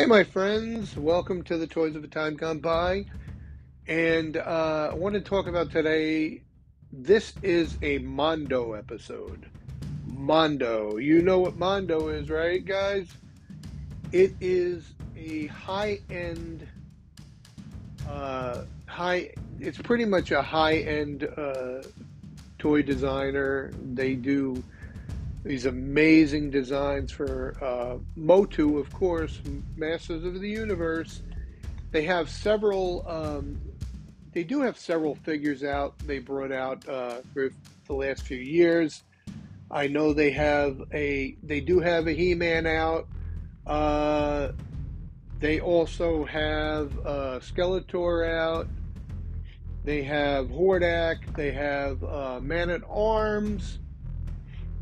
Hey, my friends, welcome to the Toys of a Time Gone By. And uh, I want to talk about today. This is a Mondo episode. Mondo. You know what Mondo is, right, guys? It is a high end, uh, high, it's pretty much a high end uh, toy designer. They do these amazing designs for uh, Motu, of course, Masters of the Universe. They have several. Um, they do have several figures out. They brought out uh, for the last few years. I know they have a. They do have a He-Man out. Uh, they also have uh, Skeletor out. They have Hordak. They have uh, Man at Arms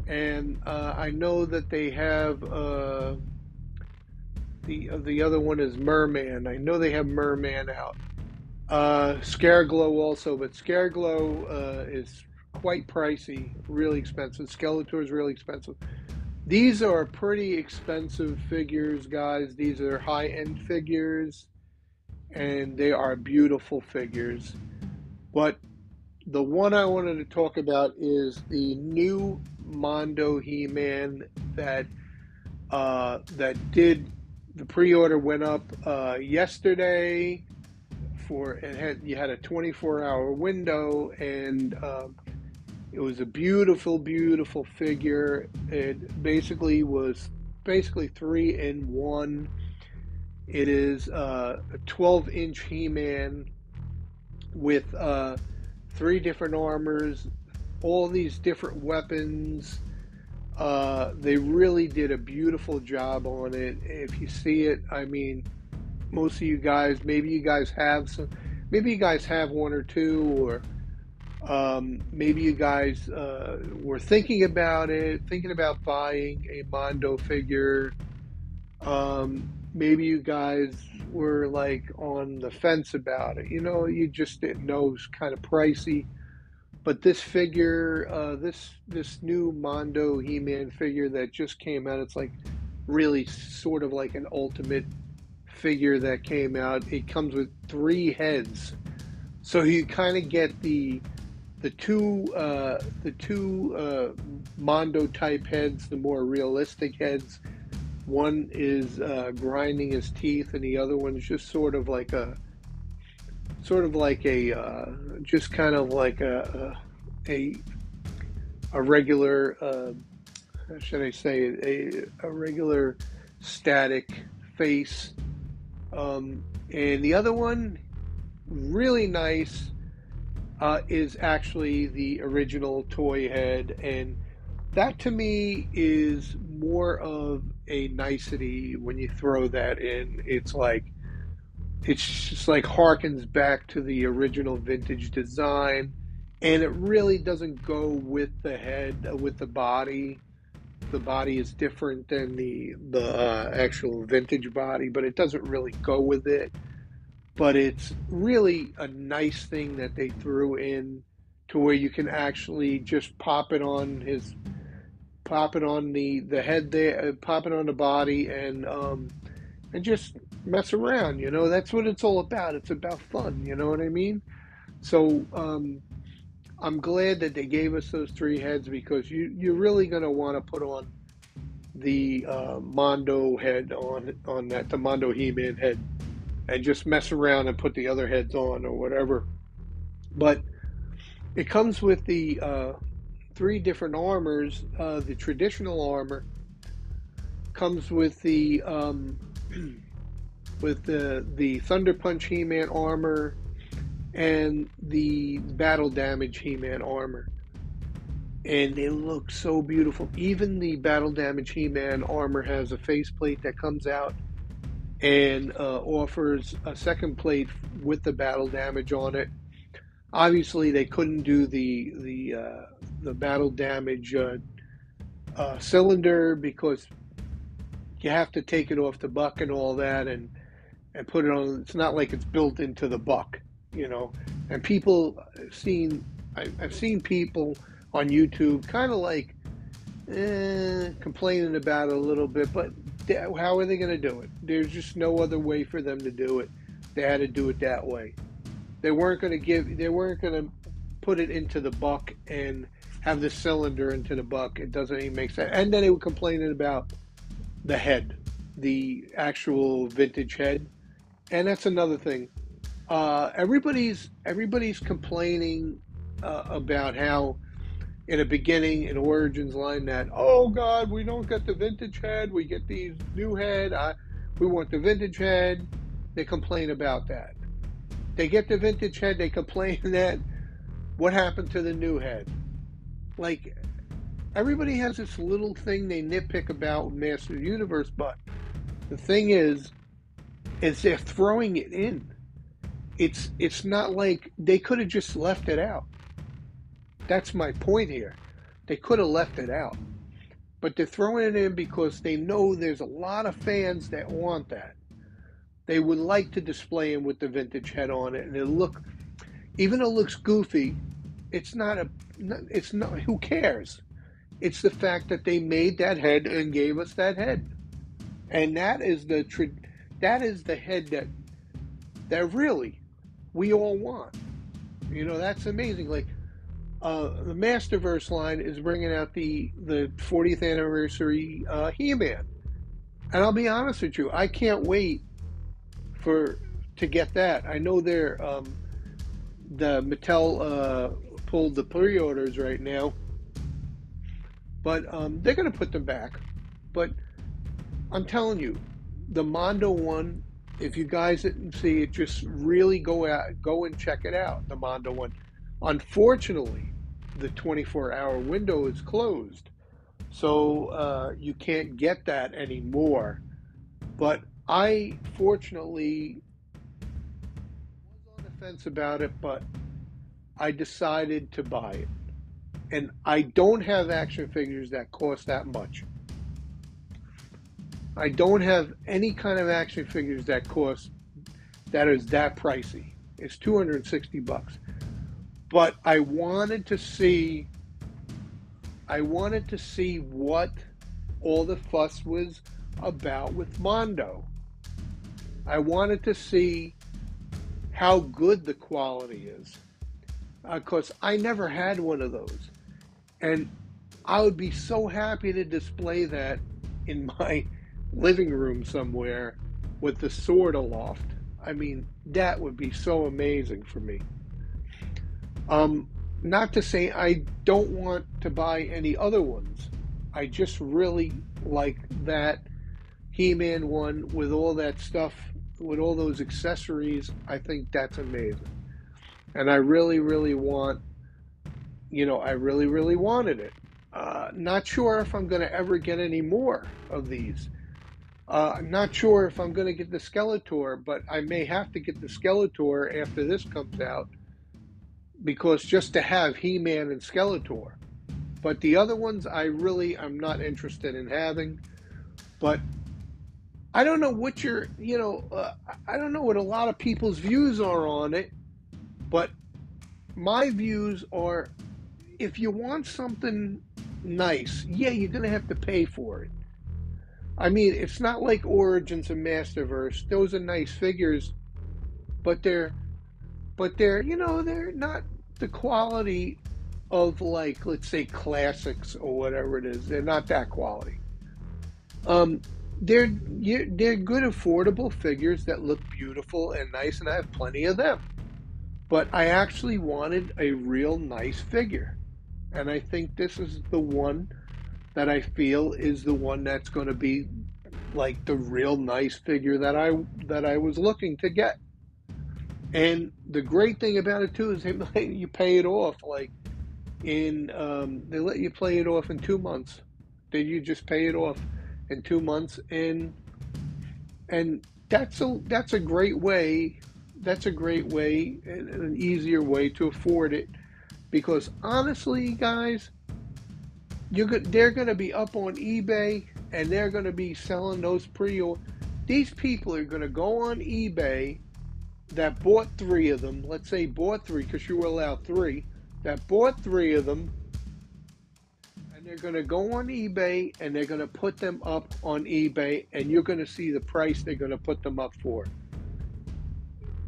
and uh, I know that they have uh, the the other one is Merman. I know they have Merman out. Uh, Scareglow also, but Scareglow uh, is quite pricey, really expensive. Skeletor is really expensive. These are pretty expensive figures, guys. These are high end figures, and they are beautiful figures. But the one I wanted to talk about is the new Mondo He-Man that uh, that did the pre-order went up uh, yesterday for it had you had a 24 hour window and um, it was a beautiful beautiful figure. It basically was basically three in one. It is uh, a 12 inch he-man with uh, three different armors all these different weapons. Uh, they really did a beautiful job on it. If you see it, I mean, most of you guys, maybe you guys have some, maybe you guys have one or two, or um, maybe you guys uh, were thinking about it, thinking about buying a Mondo figure. Um, maybe you guys were like on the fence about it. You know, you just didn't know it was kind of pricey. But this figure, uh, this this new Mondo He-Man figure that just came out, it's like really sort of like an ultimate figure that came out. It comes with three heads, so you kind of get the the two uh, the two uh, Mondo type heads, the more realistic heads. One is uh, grinding his teeth, and the other one's just sort of like a sort of like a uh, just kind of like a a a regular uh, how should I say a a regular static face, um, and the other one really nice uh, is actually the original toy head. And that to me is more of a nicety when you throw that in. It's like it's just like harkens back to the original vintage design and it really doesn't go with the head with the body. The body is different than the the uh, actual vintage body but it doesn't really go with it. But it's really a nice thing that they threw in to where you can actually just pop it on his pop it on the the head there uh, pop it on the body and um and just mess around. You know, that's what it's all about. It's about fun. You know what I mean? So um, I'm glad that they gave us those three heads because you you're really going to want to put on the uh, Mondo head on on that the Mondo He-Man head and just mess around and put the other heads on or whatever. But it comes with the uh, three different armors. Uh, the traditional armor comes with the um, with the the Thunder Punch He-Man armor and the battle damage He-Man armor. And they look so beautiful. Even the battle damage He-Man armor has a faceplate that comes out and uh, offers a second plate with the battle damage on it. Obviously, they couldn't do the the uh, the battle damage uh, uh cylinder because you have to take it off the buck and all that, and and put it on. It's not like it's built into the buck, you know. And people I've seen, I, have seen people on YouTube kind of like eh, complaining about it a little bit, but how are they going to do it? There's just no other way for them to do it. They had to do it that way. They weren't going to give. They weren't going to put it into the buck and have the cylinder into the buck. It doesn't even make sense. And then they were complaining about the head, the actual vintage head, and that's another thing. Uh, everybody's everybody's complaining uh, about how in a beginning in Origins line that oh God we don't get the vintage head. We get these new head. I, we want the vintage head. They complain about that. They get the vintage head. They complain that what happened to the new head? Like everybody has this little thing they nitpick about Master Universe but the thing is is they're throwing it in it's it's not like they could have just left it out that's my point here. They could have left it out. But they're throwing it in because they know there's a lot of fans that want that. They would like to display him with the vintage head on it, and it look, even though it looks goofy, it's not a, it's not. Who cares? It's the fact that they made that head and gave us that head, and that is the that is the head that that really we all want. You know, that's amazing. Like uh, the Masterverse line is bringing out the the 40th anniversary uh, He-Man, and I'll be honest with you, I can't wait for to get that. I know they're um, the Mattel uh, pulled the pre-orders right now, but um, they're going to put them back. But I'm telling you, the Mondo one. If you guys didn't see it, just really go out, go and check it out. The Mondo one Unfortunately, the 24 hour window is closed. So uh, you can't get that anymore. But I fortunately was on the fence about it, but I decided to buy it. And I don't have action figures that cost that much. I don't have any kind of action figures that cost that is that pricey. It's 260 bucks but I wanted to see I wanted to see what all the fuss was about with Mondo. I wanted to see how good the quality is. Because uh, I never had one of those. And I would be so happy to display that in my living room somewhere with the sword aloft. I mean, that would be so amazing for me. Um, not to say I don't want to buy any other ones. I just really like that He Man one with all that stuff, with all those accessories. I think that's amazing. And I really, really want, you know, I really, really wanted it. Uh, not sure if I'm going to ever get any more of these. Uh, I'm not sure if I'm going to get the Skeletor, but I may have to get the Skeletor after this comes out because just to have He Man and Skeletor. But the other ones, I really am not interested in having. But I don't know what your, you know, uh, I don't know what a lot of people's views are on it. But my views are if you want something nice, yeah, you're going to have to pay for it. I mean, it's not like Origins and Masterverse. Those are nice figures, but they're but they're you know they're not the quality of like let's say classics or whatever it is. They're not that quality. Um, they're they're good, affordable figures that look beautiful and nice, and I have plenty of them. But I actually wanted a real nice figure, and I think this is the one that I feel is the one that's going to be like the real nice figure that I that I was looking to get. And the great thing about it too is they you pay it off. Like in, um, they let you play it off in two months. Then you just pay it off in two months, and and that's a that's a great way. That's a great way and an easier way to afford it, because honestly, guys, you're they're going to be up on eBay and they're going to be selling those pre. These people are going to go on eBay that bought three of them, let's say bought three because you were allowed three, that bought three of them, and they're going to go on eBay and they're going to put them up on eBay, and you're going to see the price they're going to put them up for.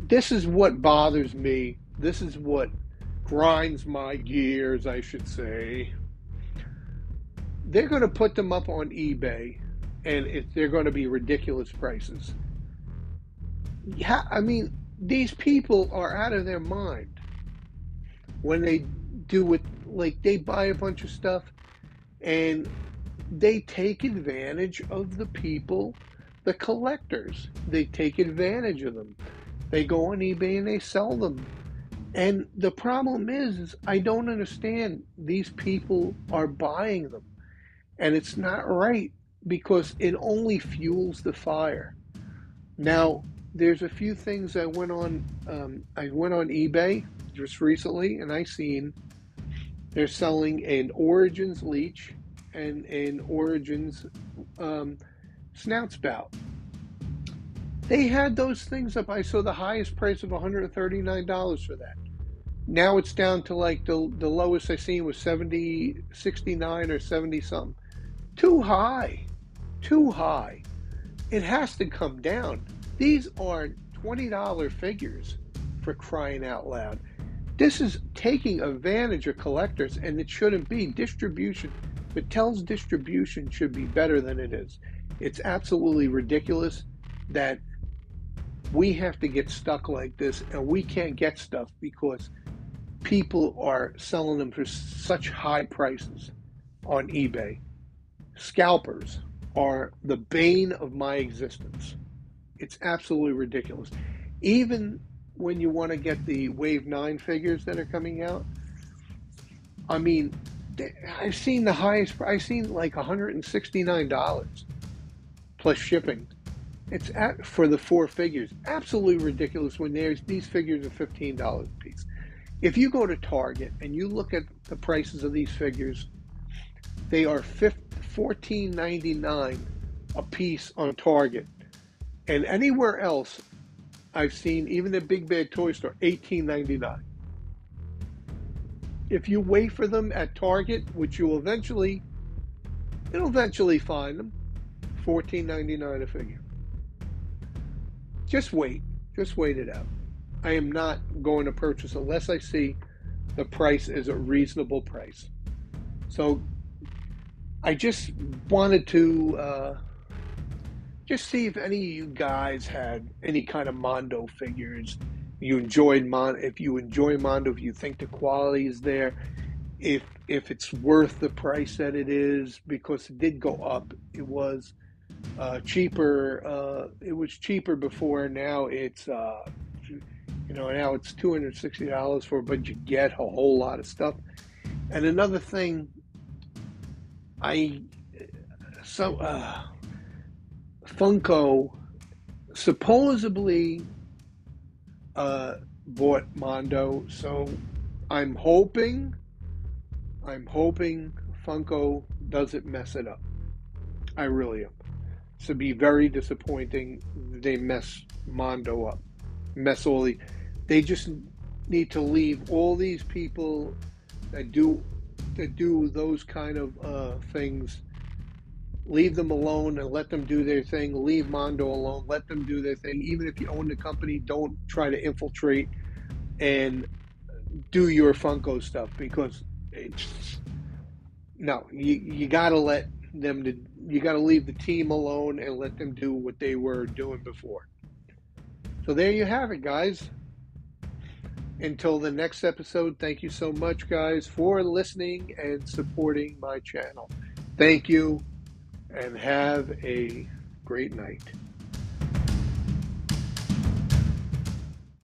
This is what bothers me. This is what grinds my gears, I should say. They're going to put them up on eBay, and it, they're going to be ridiculous prices. Yeah, I mean, these people are out of their mind when they do it. Like they buy a bunch of stuff, and they take advantage of the people, the collectors. They take advantage of them. They go on eBay and they sell them and the problem is, is I don't understand. These people are buying them, and it's not right because it only fuels the fire. Now, there's a few things I went on. Um, I went on eBay just recently, and I seen they're selling an Origins leech and an Origins um, snout spout. They had those things up. I saw the highest price of $139 for that. Now it's down to like the the lowest I seen was 70, 69 or 70 something. Too high. Too high. It has to come down. These are $20 figures for crying out loud. This is taking advantage of collectors and it shouldn't be. Distribution, Mattel's distribution should be better than it is. It's absolutely ridiculous that we have to get stuck like this and we can't get stuff because people are selling them for such high prices on eBay. Scalpers are the bane of my existence. It's absolutely ridiculous. Even when you want to get the Wave 9 figures that are coming out, I mean, I've seen the highest, I've seen like $169 plus shipping. It's at, for the four figures. Absolutely ridiculous when there's these figures are $15 a piece. If you go to Target and you look at the prices of these figures, they are $14.99 a piece on Target. And anywhere else, I've seen, even the Big Bad Toy Store, $18.99. If you wait for them at Target, which you will eventually, you'll eventually find them, $14.99 a figure. Just wait. Just wait it out. I am not going to purchase unless I see the price is a reasonable price. So I just wanted to uh, just see if any of you guys had any kind of Mondo figures. You enjoyed Mon if you enjoy Mondo, if you think the quality is there, if if it's worth the price that it is, because it did go up. It was uh, cheaper. Uh, it was cheaper before. Now it's uh, you know, now it's two hundred sixty dollars for, but you get a whole lot of stuff. And another thing, I so uh, Funko supposedly uh, bought Mondo, so I'm hoping, I'm hoping Funko doesn't mess it up. I really am. So be very disappointing. They mess Mondo up, mess all the they just need to leave all these people that do that do those kind of uh, things. Leave them alone and let them do their thing. Leave Mondo alone. Let them do their thing. Even if you own the company, don't try to infiltrate and do your Funko stuff because it's no. You you gotta let them to. You gotta leave the team alone and let them do what they were doing before. So there you have it, guys. Until the next episode, thank you so much, guys, for listening and supporting my channel. Thank you, and have a great night.